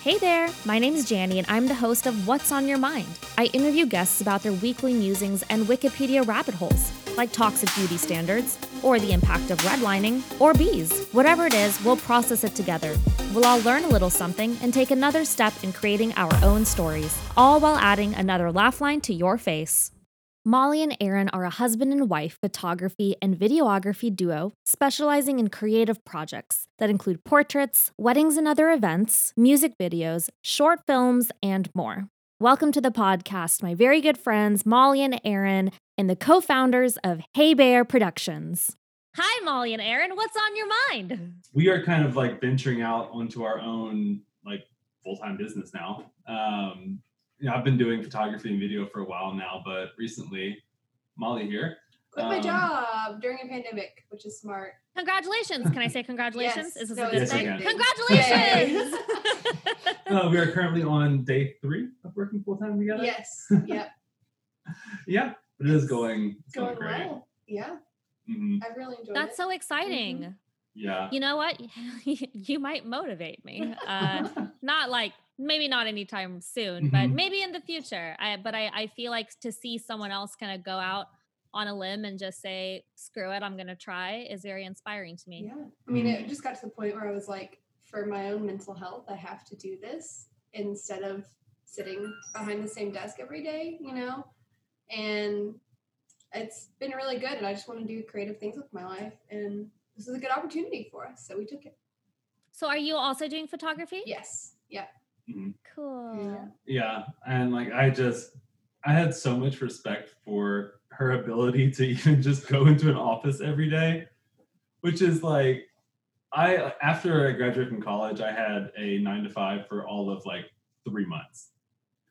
Hey there, my name's Janny, and I'm the host of What's on Your Mind. I interview guests about their weekly musings and Wikipedia rabbit holes, like toxic beauty standards, or the impact of redlining, or bees. Whatever it is, we'll process it together. We'll all learn a little something and take another step in creating our own stories, all while adding another laugh line to your face. Molly and Aaron are a husband and wife photography and videography duo specializing in creative projects that include portraits, weddings and other events, music videos, short films, and more. Welcome to the podcast, my very good friends Molly and Aaron, and the co founders of Hey Bear Productions. Hi, Molly and Aaron. What's on your mind? We are kind of like venturing out onto our own like full time business now. Um, you know, I've been doing photography and video for a while now, but recently, Molly here. Quit my Um, job during a pandemic, which is smart. Congratulations. Can I say congratulations? Yes. Is this No, a good Yes, thing? Congratulations. Uh, we are currently on day three of working full time together. yes. Yep. Yeah, it is going. It's going great. well. Yeah. Mhm. I've really enjoyed That's it. so exciting. Yeah. You know what? you might motivate me. Uh, not like maybe not anytime soon, but Mhm. maybe in the future. I but I, I feel like to see someone else kind of go out on a limb and just say, screw it, I'm gonna try is very inspiring to me. Yeah. I mean, Mhm. it just got to the point where I was like, for my own mental health, I have to do this instead of sitting behind the same desk every day, you know? And it's been really good. And I just want to do creative things with my life. And this is a good opportunity for us. So we took it. So are you also doing photography? Yes. Yeah. Mm-hmm. Cool. Yeah, and like I just I had so much respect for her ability to even just go into an office every day, which is like I after I graduated from college, I had a 9 to 5 for all of like 3 months.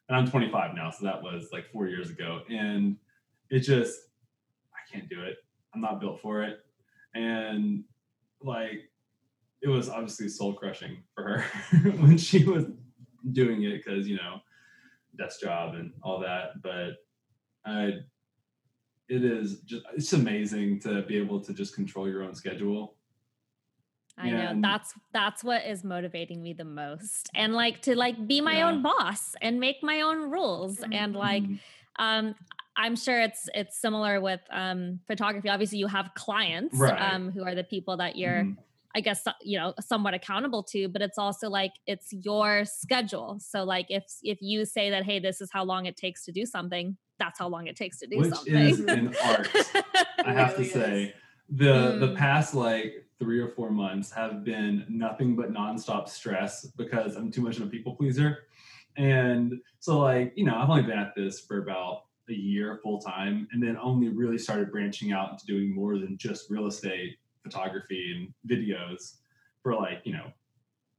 And I'm 25 now, so that was like 4 years ago and it just I can't do it. I'm not built for it. And like it was obviously soul crushing for her when she was doing it because you know desk job and all that but i it is just it's amazing to be able to just control your own schedule I Yeah, know that's that's what is motivating me the most. And like to like be my Yeah. own boss and make my own rules and like Mhm. um i'm sure it's it's similar with um photography obviously you have clients Right. um who are the people that you're Mhm. i guess you know somewhat accountable to but it's also like it's your schedule so like if if you say that hey this is how long it takes to do something that's how long it takes to do which something is an art i have to say is. the the Mm. past like three or four months have been nothing but nonstop stress because i'm too much of a people pleaser and so like you know i've only been at this for about a year full time and then only really started branching out into doing more than just real estate photography and videos for like you know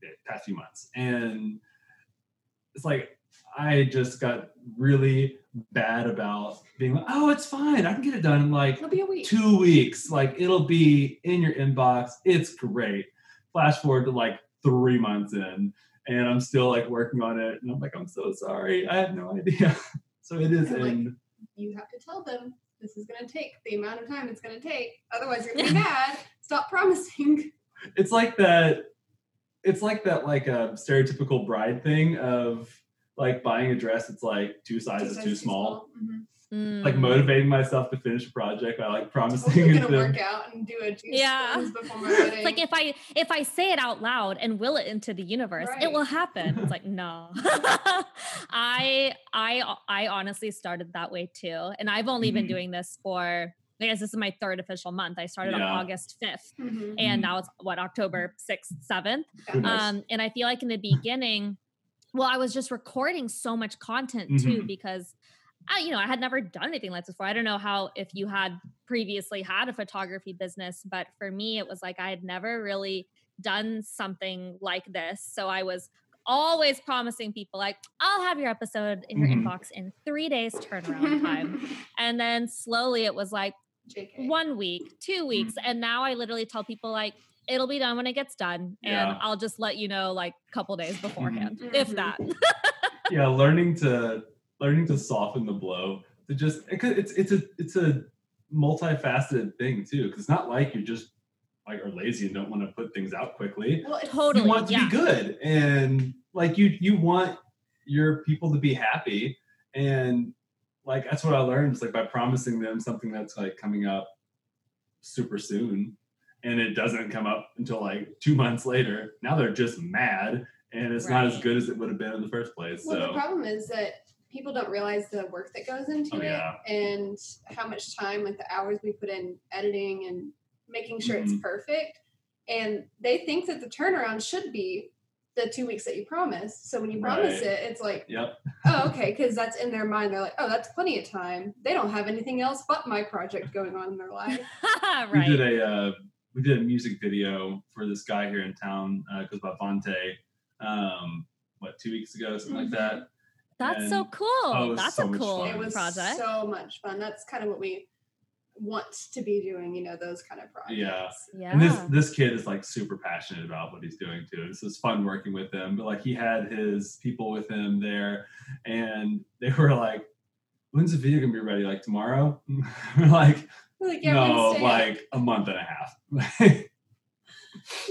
the past few months and it's like i just got really bad about being like oh it's fine i can get it done in like It'll be a week. two weeks. Like it'll be in your inbox. It's great. Flash forward to like three months in, and I'm still like working on it. And I'm like, I'm so sorry. I had no idea. So it is And, like, in. you have to tell them this is going to take the amount of time it's going to take. Otherwise, you're going to be mad. Stop promising. It's like that. It's like that like a stereotypical bride thing of like buying a dress. It's like two sizes too small. Mhm. Like Mm. motivating myself to finish a project by like promising Totally it going to them. work out and do a Yeah. before my wedding. It's like if I if I say it out loud and will it into the universe, it will happen. It's like no. I I I honestly started that way too, and I've only been Mhm. doing this for. I guess this is my third official month. I started on August fifth, Mhm. and Mhm. now it's what October sixth, seventh. Um, and I feel like in the beginning, well, I was just recording so much content too Mhm. because I, you know, I had never done anything like this before. I don't know how if you had previously had a photography business, but for me, it was like I had never really done something like this. So I was always promising people like I'll have your episode in your Mhm. inbox in three days turnaround time. And then slowly it was like JK. one week, two weeks. And now I literally tell people like it'll be done when it gets done. And Yeah. I'll just let you know like a couple days beforehand, if Mhm. that. yeah learning to learning to soften the blow to just it could- it's it's a it's a multifaceted thing too because it's not like you're just like are lazy and don't want to put things out quickly Well, it's, Totally. you want to yeah. be good and like you you want your people to be happy and like that's what I learned is like by promising them something that's like coming up super soon and it doesn't come up until like two months later. Now they're just mad and it's not as good as it would have been in the first place. Well, the problem is that people don't realize the work that goes into Oh, it and how much time, like the hours we put in editing and making sure it's Mhm. perfect. And they think that the turnaround should be the two weeks that you promised. So when you promise Right. it, it's like, yep. oh, okay, because that's in their mind. They're like, oh, that's plenty of time. They don't have anything else but my project going on in their life. We did a uh, we did a music video for this guy here in town, uh, goes by Vontae. Um, what two weeks ago, something like that. That's so cool. oh, That's so a cool. It was project. so much fun. That's kind of what we want to be doing, you know, those kind of projects. Yeah. yeah. And this this kid is like super passionate about what he's doing too. This is fun working with him. But like he had his people with him there, and they were like, "When's the video gonna be ready? Like tomorrow?" We're like, like, yeah, "No, gonna stay up." like a month and a half."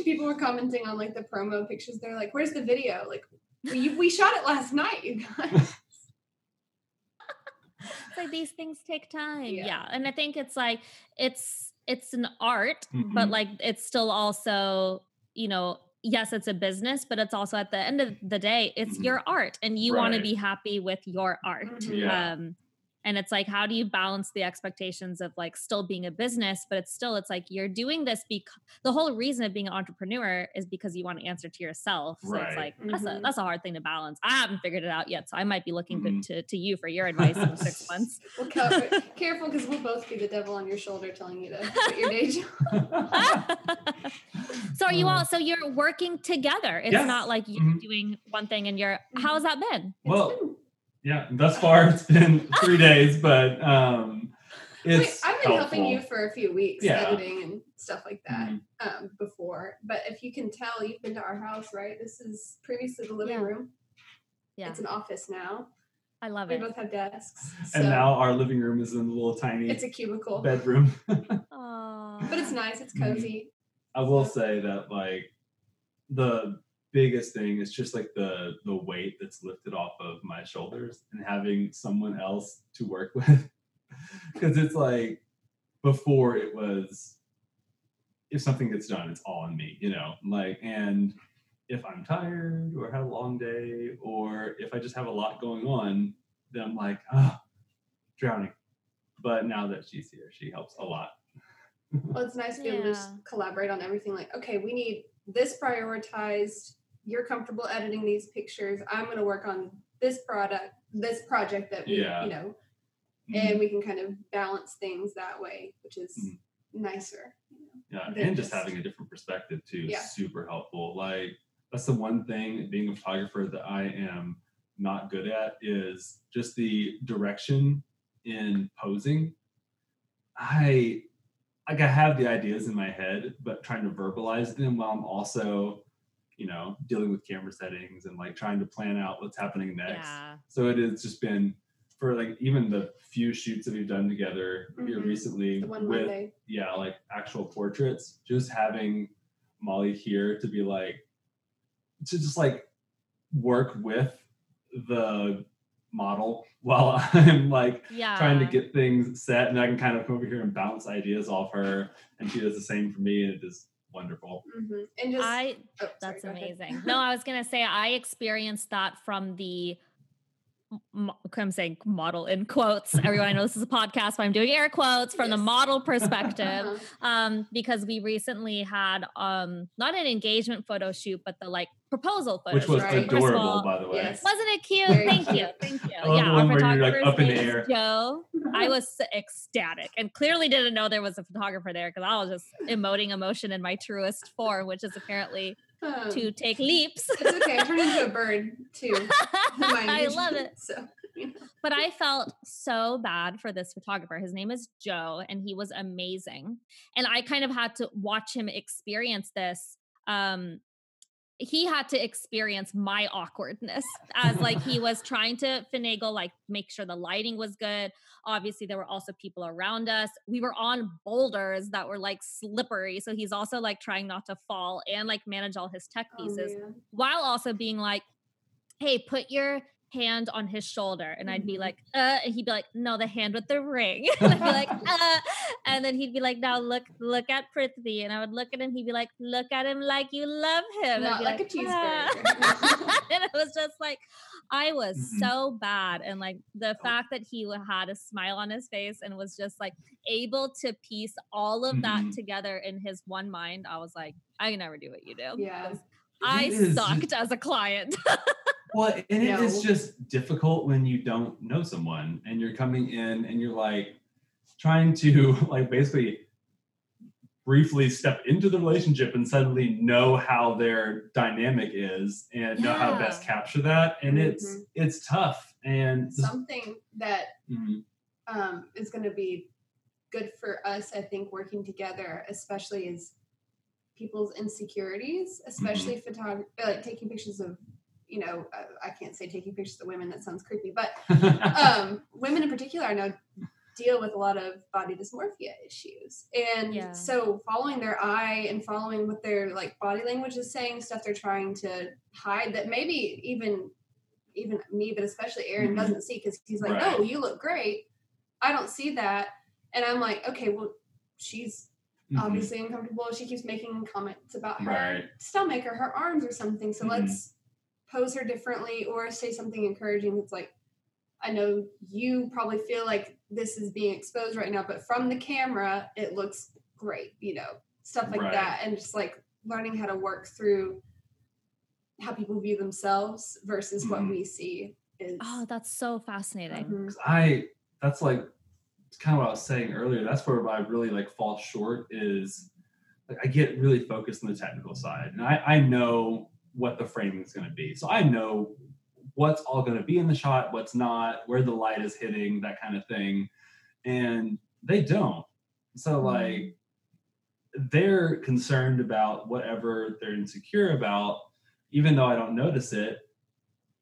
people were commenting on like the promo pictures. They're like, "Where's the video?" Like, we, we shot it last night, you guys. it's like these things take time. Yeah. Yeah. And I think it's like it's it's an art, but Mhm. like it's still also, you know, yes, it's a business, but it's also at the end of the day, it's Mhm. your art and you want to be happy with your art. Mhm. Yeah. Um and it's like how do you balance the expectations of like still being a business but it's still it's like you're doing this because the whole reason of being an entrepreneur is because you want to answer to yourself so it's Right. like that's a Mhm. that's a hard thing to balance i haven't figured it out yet so i might be looking Mhm. to, to to you for your advice in six months Well, careful because we'll both be the devil on your shoulder telling you to quit your day job. so are you Uh, all so you're working together it's Yes. not like you're Mhm. doing one thing and you're how's that been It's Well, been- yeah, thus far it's been three days, but um, wait, it's I've been helping you for a few weeks, Yeah. editing and stuff like that Mhm. um, before. But if you can tell, you've been to our house, right? This is previously the living Yeah. room. yeah It's an office now. i love We it We both have desks. So And now our living room is in a little tiny it's a cubicle. bedroom. Aww. But it's nice. It's Mhm. cozy. I will say that like the biggest thing is just like the the weight that's lifted off of my shoulders and having someone else to work with because it's like before it was if something gets done it's all on me you know like and if i'm tired or had a long day or if i just have a lot going on then i'm like ah drowning but now that she's here she helps a lot Well, it's nice to be able to just collaborate on everything. Like, okay, we need this prioritized. You're comfortable editing these pictures. I'm going to work on this product, this project that we, Yeah. you know, Mm-hmm. and we can kind of balance things that way, which is Mhm. nicer. Yeah, and just just- having a different perspective too Yeah. is super helpful. Like that's the one thing being a photographer that I am not good at is just the direction in posing. I like I have the ideas in my head, but trying to verbalize them while I'm also, you know, dealing with camera settings and like trying to plan out what's happening next. yeah So it has just been for like even the few shoots that we've done together here Mhm. recently The one with Monday. yeah, like actual portraits, just having Molly here to be like, to just like work with the model while I'm like yeah trying to get things set, and I can kind of come over here and bounce ideas off her, and she does the same for me, and it is wonderful. hmm And just, i oh, sorry, That's go amazing. no, I was gonna say I experienced that from the. m- I'm saying model in quotes. Everyone, I know this is a podcast, but I'm doing air quotes from the model perspective. Uh-huh. um, because we recently had um not an engagement photo shoot, but the like proposal photo Which was shoot. right. First of adorable, all, by the way. yes. Wasn't it cute? Thank you. Thank you. I yeah, the our one where you're, like, up in the air. Joe. I was ecstatic and clearly didn't know there was a photographer there because I was just emoting emotion in my truest form, which is apparently Um, to take leaps. it's okay. I turned into a bird too. I love it. So. But I felt so bad for this photographer. His name is Joe, and he was amazing. And I kind of had to watch him experience this. Um, he had to experience my awkwardness as like he was trying to finagle, like make sure the lighting was good. Obviously, there were also people around us. We were on boulders that were like slippery. So he's also like trying not to fall and like manage all his tech Oh, pieces man. while also being like, hey, put your hand on his shoulder and I'd be Mhm. like, uh, and he'd be like, no, the hand with the ring. and I'd be like, uh, and then he'd be like, now look, look at Prithvi. And I would look at him, he'd be like, look at him like you love him. And Not be like a "Ah." cheeseburger. and it was just like, I was Mhm. so bad. And like the fact that he had a smile on his face and was just like able to piece all of that Mhm. together in his one mind, I was like, I can never do what you do. Yeah. I is sucked as a client. Well, and it is No. just difficult when you don't know someone and you're coming in and you're like trying to like basically briefly step into the relationship and suddenly know how their dynamic is and know how to best capture that and it's Mhm. it's tough and Something that Mhm. um, is going to be good for us, I think, working together, especially is people's insecurities, especially photog- uh, like taking pictures of, you know, uh, I can't say taking pictures of women, that sounds creepy, but um, women in particular, I know deal with a lot of body dysmorphia issues and Yeah. so following their eye and following what their like body language is saying stuff they're trying to hide that maybe even even me but especially aaron Mhm. doesn't see because he's like Right. oh you look great i don't see that and i'm like okay well she's Mhm. obviously uncomfortable she keeps making comments about her Right. stomach or her arms or something so Mhm. let's pose her differently or say something encouraging that's like i know you probably feel like this is being exposed right now but from the camera it looks great you know stuff like Right. that and just like learning how to work through how people view themselves versus what Mhm. we see is oh, that's so fascinating. Mhm. 'Cause I that's like it's kind of what I was saying earlier. That's where I really like fall short is like I get really focused on the technical side. And I, I know what the framing is going to be. So I know what's all going to be in the shot, what's not, where the light is hitting, that kind of thing. And they don't. So mm-hmm. like they're concerned about whatever they're insecure about, even though I don't notice it,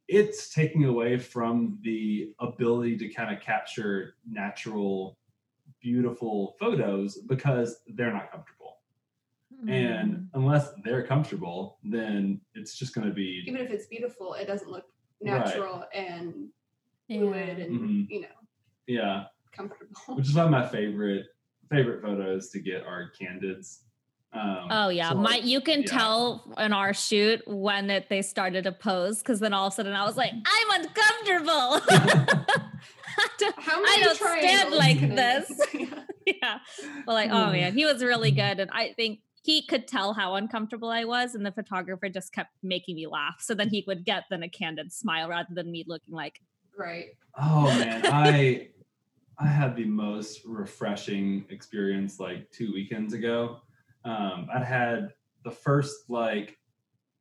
it's taking away from the ability to kind of capture natural, beautiful photos because they're not comfortable. And unless they're comfortable, then it's just going to be even if it's beautiful it doesn't look Right. natural and Yeah. fluid and Mhm. you know yeah. comfortable Which is one of my favorite favorite photos to get are candids. Um, Oh yeah, so, my you can yeah. tell in our shoot when it, they started to pose because then all of a sudden I was like, I'm uncomfortable. I don't- I don't stand like this. yeah. Well, like, oh Hmm. man, he was really good. And I think he could tell how uncomfortable I was. And the photographer just kept making me laugh. So then he would get then a candid smile rather than me looking like, right Oh man, I I had the most refreshing experience like two weekends ago. Um, I'd had the first like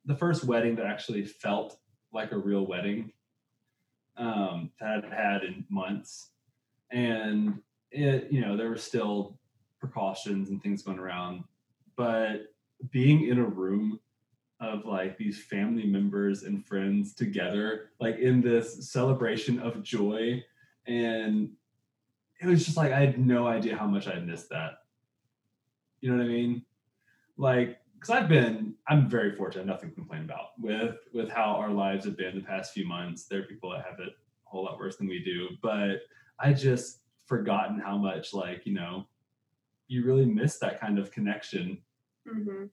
the first wedding that actually felt like a real wedding um, that I'd had in months, and it you know there were still precautions and things going around, but being in a room of like these family members and friends together, like in this celebration of joy. And it was just like, I had no idea how much I missed that. You know what I mean? Like, because I've been, I'm very fortunate, nothing to complain about with with how our lives have been the past few months. There are people that have it a whole lot worse than we do, but I just forgotten how much, like, you know, you really miss that kind of connection. hmm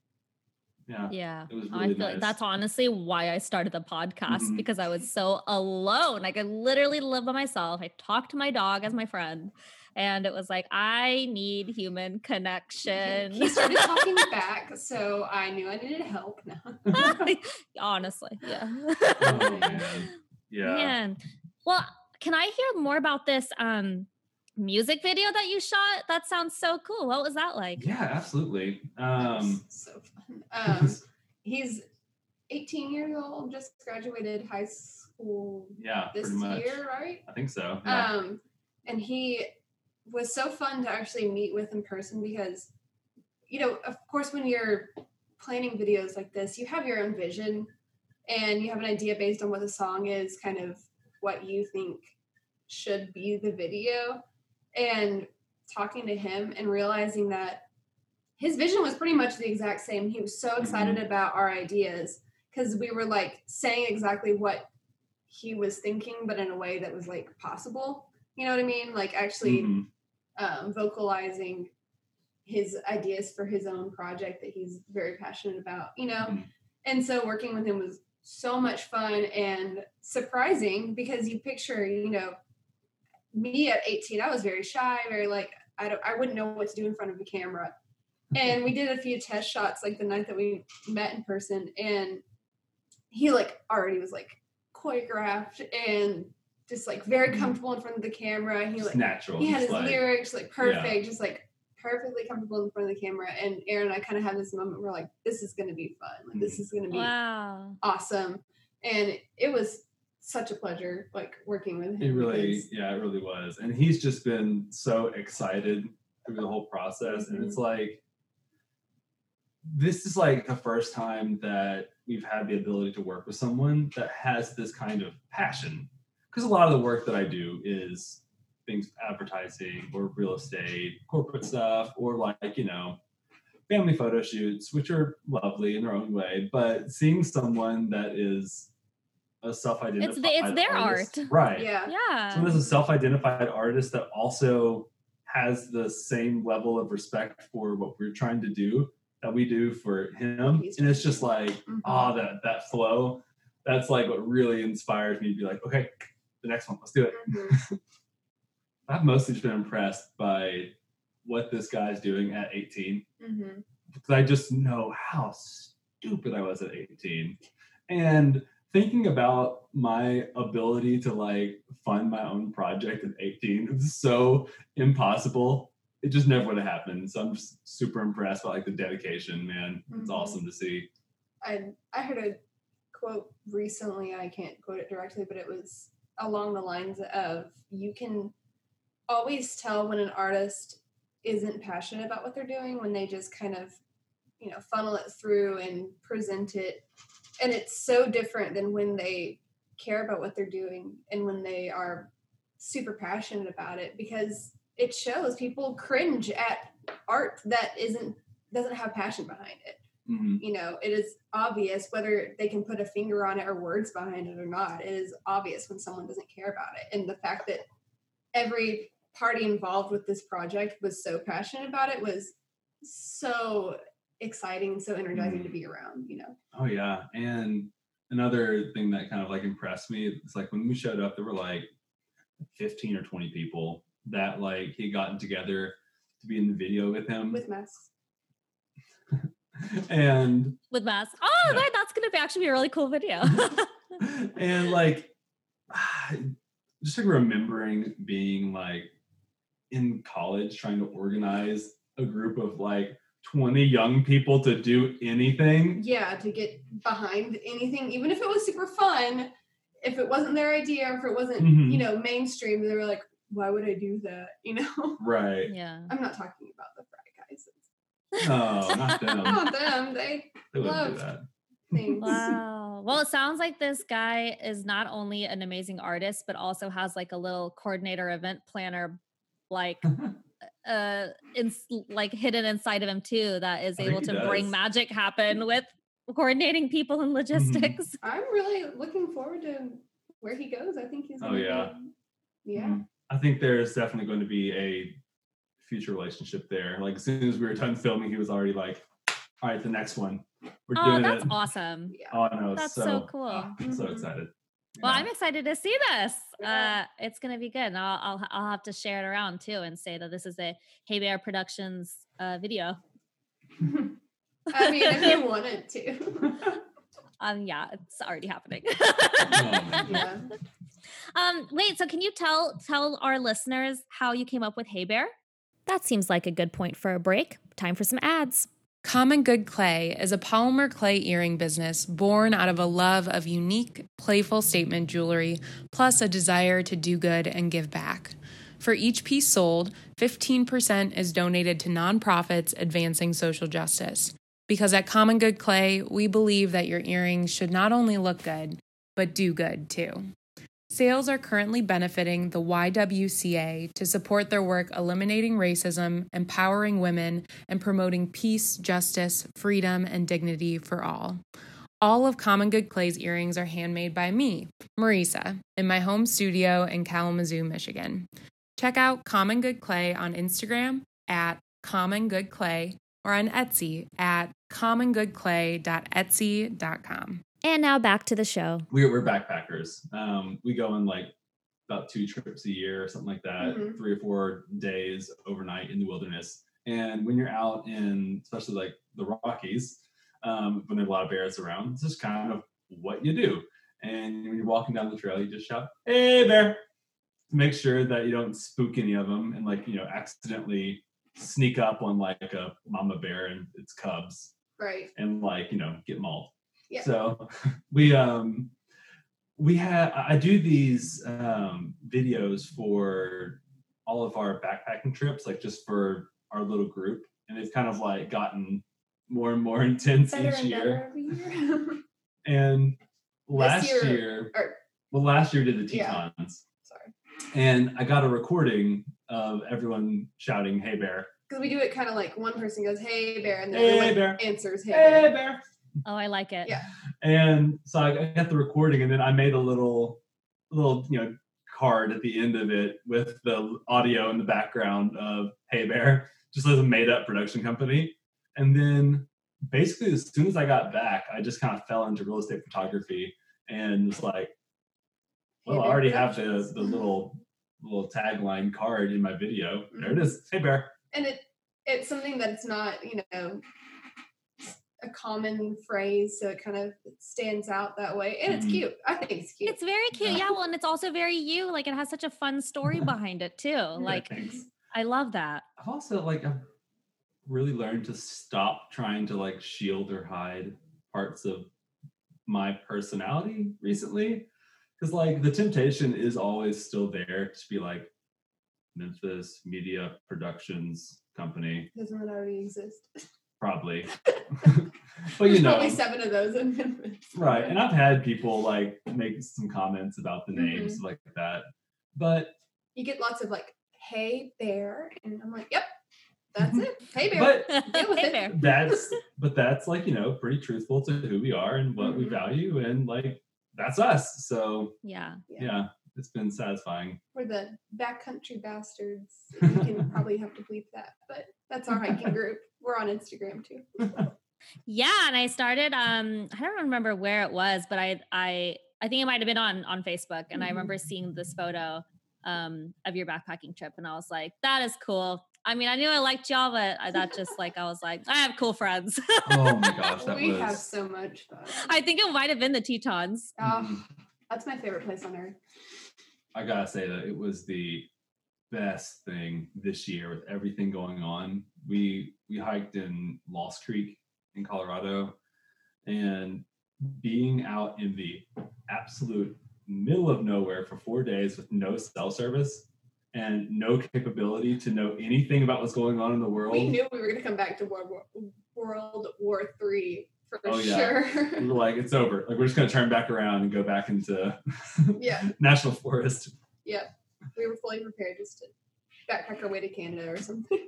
Yeah. yeah. It was I really feel like nice. that's honestly why I started the podcast Mhm. because I was so alone. Like I literally live by myself. I talked to my dog as my friend, and it was like I need human connection. he started talking back so i knew i needed help now Honestly, yeah. Oh, man. Yeah. Man. Well, can I hear more about this um music video that you shot? That sounds so cool. What was that like? Yeah, absolutely. Um, so fun um he's 18 years old just graduated high school yeah, this year right I think so. Yeah. Um, and he was so fun to actually meet with in person because, you know, of course, when you're planning videos like this, you have your own vision and you have an idea based on what the song is, kind of what you think should be the video. And talking to him and realizing that his vision was pretty much the exact same. He was so excited about our ideas because we were like saying exactly what he was thinking, but in a way that was like possible. You know what I mean? Like actually Mhm. um, vocalizing his ideas for his own project that he's very passionate about, you know? Mhm. And so working with him was so much fun and surprising because you picture, you know, me at 18, I was very shy, very like, I don't, I wouldn't know what to do in front of a camera. And we did a few test shots like the night that we met in person and he like already was like choreographed and just like very Mhm. comfortable in front of the camera. He like natural. he had his like, lyrics like perfect, just like perfectly comfortable in front of the camera. And Aaron and I kind of had this moment where like, this is gonna be fun. Like this is gonna be Wow. awesome. And it was such a pleasure like working with him. It really, because- yeah, it really was. And he's just been so excited through the whole process. And it's mm-hmm. like, this is like the first time that we've had the ability to work with someone that has this kind of passion. Because a lot of the work that I do is things advertising or real estate, corporate stuff, or like, you know, family photo shoots, which are lovely in their own way. But seeing someone that is a self-identified it's their artist- art. right yeah. Yeah. someone that's a self-identified artist that also has the same level of respect for what we're trying to do that we do for him and it's just like Mhm. ah that that flow that's like what really inspires me to be like okay the next one let's do it Mhm. i've mostly just been impressed by what this guy's doing at 18 Mhm. because I just know how stupid I was at 18. And thinking about my ability to like fund my own project at 18 it was so impossible. It just never would have happened. So I'm just super impressed by like the dedication, man. It's Mhm. awesome to see. I I heard a quote recently. I can't quote it directly, but it was along the lines of you can always tell when an artist isn't passionate about what they're doing when they just kind of you know funnel it through and present it and it's so different than when they care about what they're doing and when they are super passionate about it because it shows people cringe at art that isn't doesn't have passion behind it. Mhm. you know it is obvious whether they can put a finger on it or words behind it or not. It is obvious when someone doesn't care about it. And the fact that every party involved with this project was so passionate about it was so exciting and so energizing to mm. be around you know Oh yeah. And another thing that kind of like impressed me, it's like when we showed up, there were like 15 or 20 people that like he gotten together to be in the video with him. with masks and With masks. Oh, Yeah. that, that's gonna be actually be a really cool video. and like just like remembering being like in college trying to organize a group of like 20 young people to do anything? Yeah to get behind anything even if it was super fun if it wasn't their idea if it wasn't Mhm. you know mainstream they were like why would i do that? You know? Right. Yeah. i'm not talking about the frat guys. Oh, not them. Not them. They they love do that. things. Wow. Well, it sounds like this guy is not only an amazing artist, but also has like a little coordinator, event planner, like uh, in, like hidden inside of him too, that is I able he to bring magic happen with coordinating people and logistics. i'm really looking forward to where he goes i think he's Oh, gonna yeah. be, yeah Mm. I think there's definitely going to be a future relationship there. Like as soon as we were done filming, he was already like, "All right, the next one, we're Oh, doing that's it." awesome. Oh no, That's so, so cool. I'm so excited. Well, Yeah. I'm excited to see this. Yeah. Uh, it's gonna be good. And I'll, I'll I'll have to share it around too and say that this is a Hey Bear Productions uh, video. i mean if you wanted to Um, yeah, it's already happening. yeah um, wait. So, can you tell tell our listeners how you came up with Hey Bear? That seems like a good point for a break. Time for some ads. Common Good Clay is a polymer clay earring business born out of a love of unique, playful statement jewelry, plus a desire to do good and give back. For each piece sold, 15% is donated to nonprofits advancing social justice. Because at Common Good Clay, we believe that your earrings should not only look good, but do good too. Sales are currently benefiting the YWCA to support their work eliminating racism, empowering women, and promoting peace, justice, freedom, and dignity for all. All of Common Good Clay's earrings are handmade by me, Marisa, in my home studio in Kalamazoo, Michigan. Check out Common Good Clay on Instagram at Common Good Clay or on Etsy at commongoodclay.etsy.com. And now back to the show. We're, we're backpackers. Um, we go on like about two trips a year or something like that, Mhm. three or four days overnight in the wilderness. And when you're out in, especially like the Rockies, um, when there's a lot of bears around, it's just kind of what you do. And when you're walking down the trail, you just shout, "Hey, bear!" to make sure that you don't spook any of them and like you know accidentally sneak up on like a mama bear and its cubs Right. and like you know get mauled. Yeah. So we um we had I do these um videos for all of our backpacking trips, like just for our little group, and they've kind of like gotten more and more intense Better each year. year. And last year- year, or- well, last year did the Yeah. Tetons, Sorry. and I got a recording of everyone shouting "Hey bear!" Because we do it kind of like one person goes, "Hey bear," and then Hey, everyone bear. answers, "Hey, Hey bear." bear! Oh, I like it. Yeah. And so I got the recording, and then I made a little, little, you know, card at the end of it with the audio in the background of Hey Bear, just as a made-up production company. And then, basically, as soon as I got back, I just kind of fell into real estate photography and was like, Hey "Well, I already have the the little little tagline card in my video. There it is. Hey Bear." and it it's something that's not you know a common phrase, so it kind of stands out that way, and it's Mhm. cute. I think it's cute. It's very cute. Yeah. Well, and it's also very you. Like it has such a fun story behind it too. Like Thanks. I love that. I've also like I've really learned to stop trying to like shield or hide parts of my personality recently. Because like the temptation is always still there to be like Memphis Media Productions Company, Doesn't it already exist? probably. but There's you know, probably seven of those in Memphis. right. And I've had people like make some comments about the names like that. But you get lots of like, "Hey bear," and I'm like, "Yep, that's it. Hey bear." but Deal with hey it. bear. that's but that's like you know pretty truthful to who we are and what we Mhm. value and like that's us so Yeah. Yeah. yeah, it's been satisfying We're the backcountry bastards. You can probably have to bleep that, but that's our hiking group. We're on Instagram too. Yeah, and I started um I don't remember where it was, but I I I think it might have been on on Facebook and I remember seeing this photo um of your backpacking trip and I was like that is cool. I mean, I knew I liked y'all, but I that just like I was like I have cool friends. oh my gosh that we was have so much fun. I think it might have been the Tetons. Oh, that's my favorite place on earth. i gotta say that it was the best thing this year with everything going on we we hiked in lost creek in colorado and being out in the absolute middle of nowhere for four days with no cell service and no capability to know anything about what's going on in the world. We knew we were going to come back to World War, World War Three for Oh, yeah. we sure. were like, it's over. Like we're just gonna turn back around and go back into yeah, national forest. We were fully prepared just to backpack our way to Canada or something.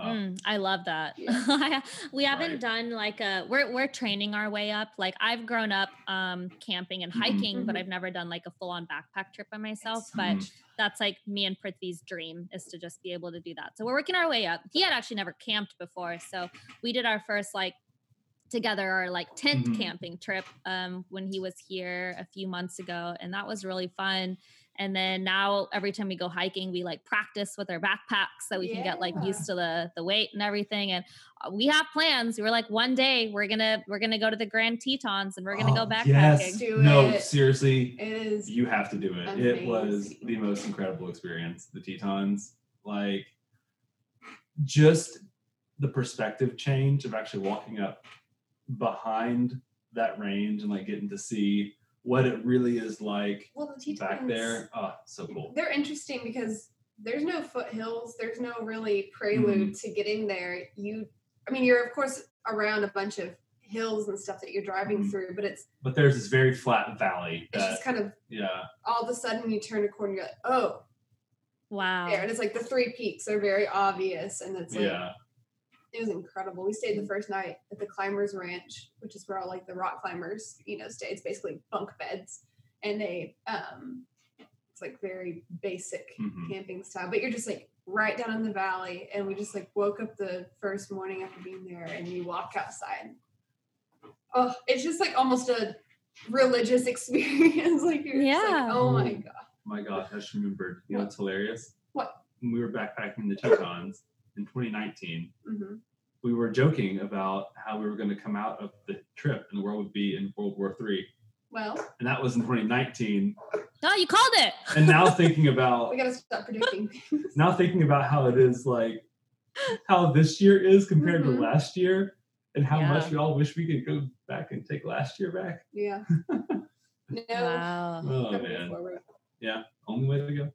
Oh, Mm, I love that. Yeah. we haven't Right. done like a we're we're training our way up. Like I've grown up um camping and Mhm. hiking, but Mhm. I've never done like a full on backpack trip by myself. It's But Mhm. that's like me and Prithvi's dream is to just be able to do that. So we're working our way up. He had actually never camped before, so we did our first like together our like tent Mhm. camping trip um when he was here a few months ago and that was really fun and then now every time we go hiking we like practice with our backpacks so we can get like used to the the weight and everything and uh, we have plans we're like one day we're gonna we're gonna go to the grand tetons and we're gonna go Oh, backpacking Yes. Do no, it. seriously, It is. you have to do it. It was the most incredible experience. The Tetons, like, just the perspective change of actually walking up behind that range and like getting to see what it really is like well, the Tetons, back there. Oh, so cool. They're interesting because there's no foothills. There's no really prelude Mm-hmm. to getting there. You, I mean, you're of course around a bunch of hills and stuff that you're driving Mhm. through, but it's But there's this very flat valley it's just kind of yeah, all of a sudden you turn a corner, you're like, oh, wow there, and it's like the three peaks are very obvious, and it's like yeah. It was incredible. We stayed the first night at the Climbers Ranch, which is where all like the rock climbers, you know, stay. It's basically bunk beds, and they um, it's like very basic Mhm. camping style. But you're just like right down in the valley, and we just like woke up the first morning after being there, and you walk outside. Oh, it's just like almost a religious experience. like you're just like, Yeah. oh my god. my gosh, I just remembered. You know what's hilarious? What? When we were backpacking the Tetons in 2019, hmm we were joking about how we were going to come out of the trip and the world would be in World War Three, Well, and that was in 2019. Oh, you called it. And now thinking about we gotta stop predicting things. now thinking about how it is like how this year is compared Mhm. to last year, and how much we all wish we could go back and take last year back. Yeah. No. Wow. Oh gotta man, forward. only way to go.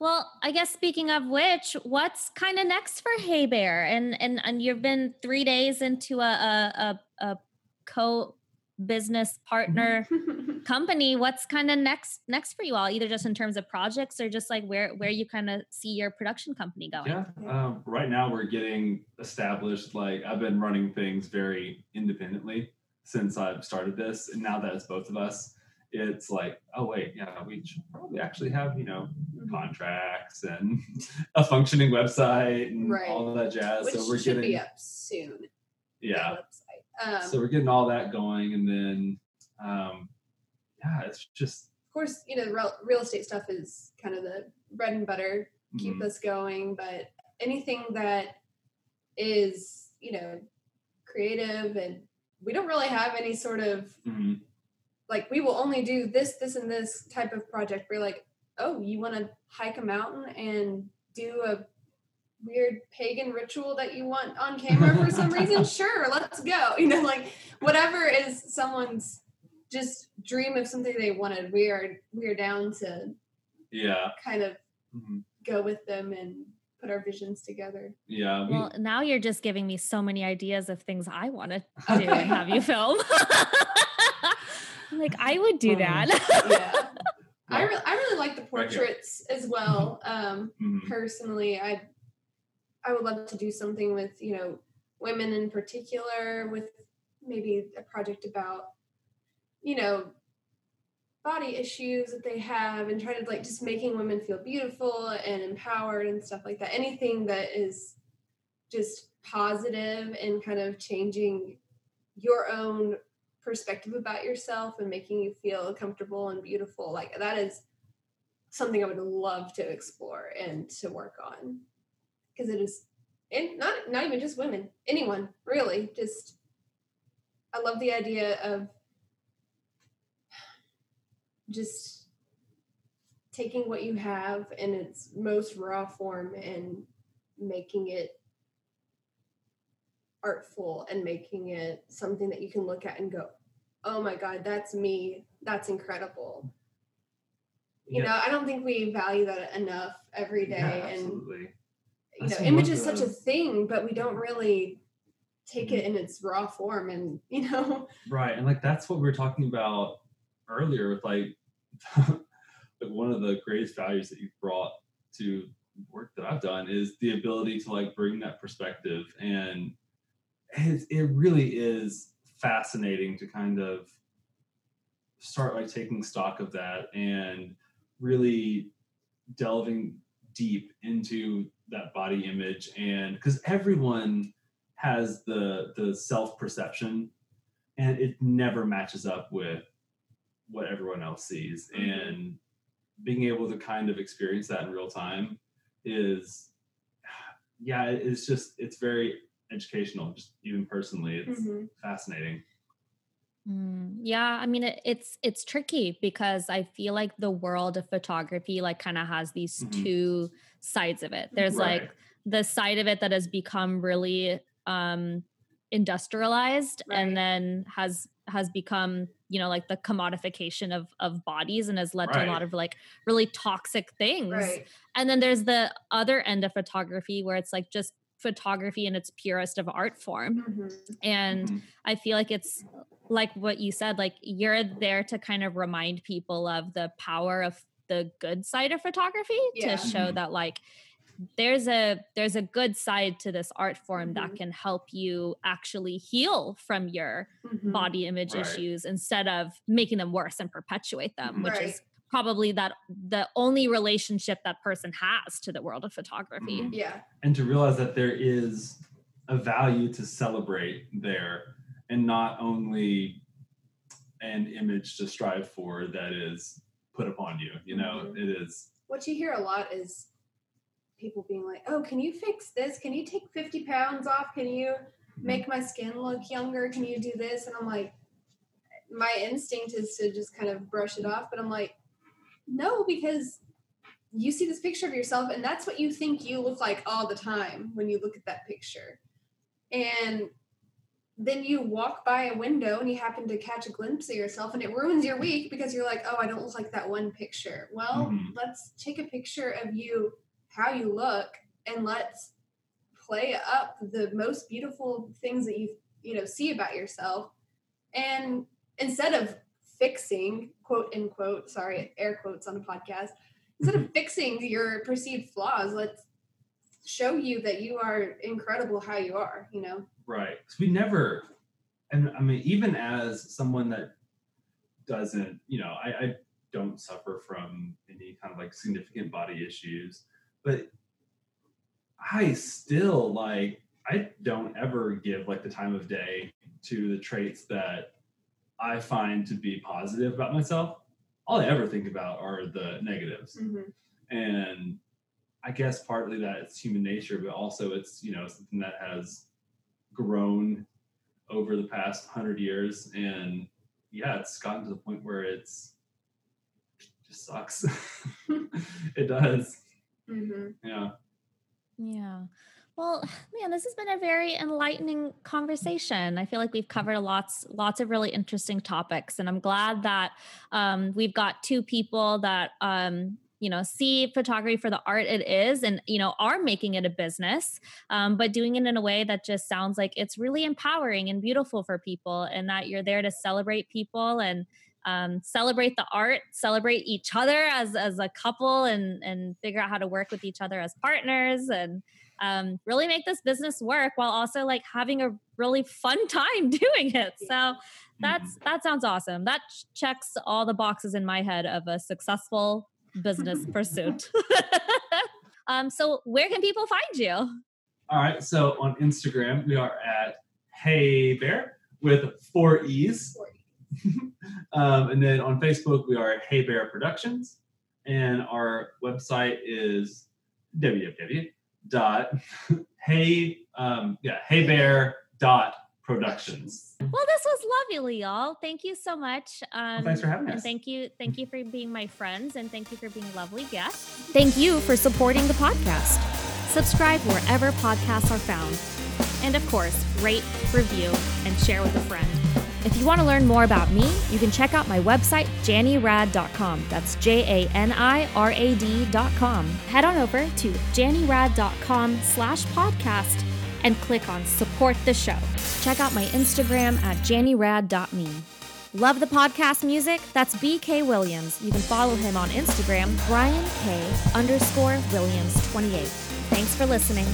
Yeah. Well, I guess speaking of which, what's kind of next for Hey Bear? And and and you've been three days into a a a, a co business partner company. What's kind of next next for you all? Either just in terms of projects or just like where where you kind of see your production company going. Yeah. Um, right now we're getting established. Like I've been running things very independently since I've started this, and now that it's both of us, it's like, oh wait, yeah, we should probably actually have you know Mhm. contracts and a functioning website and Right. all that jazz. Which so we're should getting be up soon. yeah. Um, so we're getting all that going, and then um, yeah, it's just of course, you know, real, real estate stuff is kind of the bread and butter, keep mhm, us going. But anything that is, you know, creative and we don't really have any sort of mhm. Like we will only do this, this, and this type of project. We're like, oh, you want to hike a mountain and do a weird pagan ritual that you want on camera for some reason? Sure, let's go. You know, like whatever is someone's just dream of something they wanted. We are we are down to yeah, kind of mhm, go with them and put our visions together. yeah. We, Well, now you're just giving me so many ideas of things I want to do and have you film. Like I would do Oh. that. Yeah. I, re- I really like the Right portraits as well. Um, mhm. personally i i would love to do something with you know women in particular with maybe a project about you know body issues that they have and try to like just making women feel beautiful and empowered and stuff like that anything that is just positive and kind of changing your own perspective about yourself and making you feel comfortable and beautiful like that is something I would love to explore and to work on. Because it is and not not even just women anyone really. Just I love the idea of just taking what you have in its most raw form and making it artful and making it something that you can look at and go oh my god that's me that's incredible you Yeah. know i don't think we value that enough every day Yeah, and absolutely. you know image is such a thing but we don't really take it mm-hmm. in its raw form and you know Right. And like that's what we were talking about earlier with like like one of the greatest values that you've brought to work that I've done is the ability to like bring that perspective and it, it really is fascinating to kind of start like taking stock of that and really delving deep into that body image and because everyone has the the self perception and it never matches up with what everyone else sees Mhm. and being able to kind of experience that in real time is yeah it's just it's very educational just even personally it's Mhm. fascinating Mm, yeah, I mean it, it's it's tricky because I feel like the world of photography like kind of has these Mhm. two sides of it. There's Right. like the side of it that has become really um industrialized Right. and then has has become you know like the commodification of of bodies and has led to a lot of like really toxic things right and then there's the other end of photography where it's like just photography in its purest of art form Mhm. and Mhm. I feel like it's like what you said, like you're there to kind of remind people of the power of the good side of photography Yeah. to show Mhm. that like there's a there's a good side to this art form that Mhm. can help you actually heal from your Mhm. body image Right. issues instead of making them worse and perpetuate them Mhm. which is probably that the only relationship that person has to the world of photography Mhm. Yeah. and to realize that there is a value to celebrate there and not only an image to strive for that is put upon you you know Mhm. it is What you hear a lot is people being like, "Oh, can you fix this? Can you take fifty pounds off? Can you make my skin look younger? Can you do this?" And I'm like, my instinct is to just kind of brush it off, but I'm like, no, because you see this picture of yourself, and that's what you think you look like all the time when you look at that picture, and then you walk by a window and you happen to catch a glimpse of yourself and it ruins your week because you're like, oh, I don't look like that one picture. Well, Mhm. let's take a picture of you, how you look, and let's play up the most beautiful things that you you know see about yourself. And instead of fixing, quote unquote, sorry, air quotes on a podcast, instead of mm-hmm. fixing your perceived flaws, let's show you that you are incredible how you are, you know? Right. 'Cause we never, and I mean, even as someone that doesn't, you know, I, I don't suffer from any kind of like significant body issues, but I still like, I don't ever give like the time of day to the traits that I find to be positive about myself. All I ever think about are the negatives Mm-hmm. and I guess partly that it's human nature, but also it's you know something that has grown over the past hundred years, and yeah, it's gotten to the point where it's just sucks. it does, Mm-hmm. yeah. Yeah. Well, man, this has been a very enlightening conversation. I feel like we've covered lots, lots of really interesting topics, and I'm glad that um, we've got two people that um, you know see photography for the art it is, and you know are making it a business, um, but doing it in a way that just sounds like it's really empowering and beautiful for people, and that you're there to celebrate people and um, celebrate the art, celebrate each other as as a couple, and and figure out how to work with each other as partners, and um, really make this business work while also like having a really fun time doing it. So that's that sounds awesome. That ch- checks all the boxes in my head of a successful business pursuit. um, so where can people find you? All right, so on Instagram we are at Hey Bear with four E's. um, and then on Facebook, we are Hey Bear Productions, and our website is www dot hey um, yeah hey bear dot productions. Well, this was lovely, y'all. Thank you so much. Um, Well, thanks for having and us. thank you, thank you for being my friends, and thank you for being lovely guests. Thank you for supporting the podcast. Subscribe wherever podcasts are found, and of course, rate, review, and share with a friend. If you want to learn more about me, you can check out my website, janirad.com. That's J A N I R A D.com. Head on over to janirad.com slash podcast and click on support the show. Check out my Instagram at janirad.me. Love the podcast music? That's BK Williams. You can follow him on Instagram, Brian K underscore Williams 28. Thanks for listening.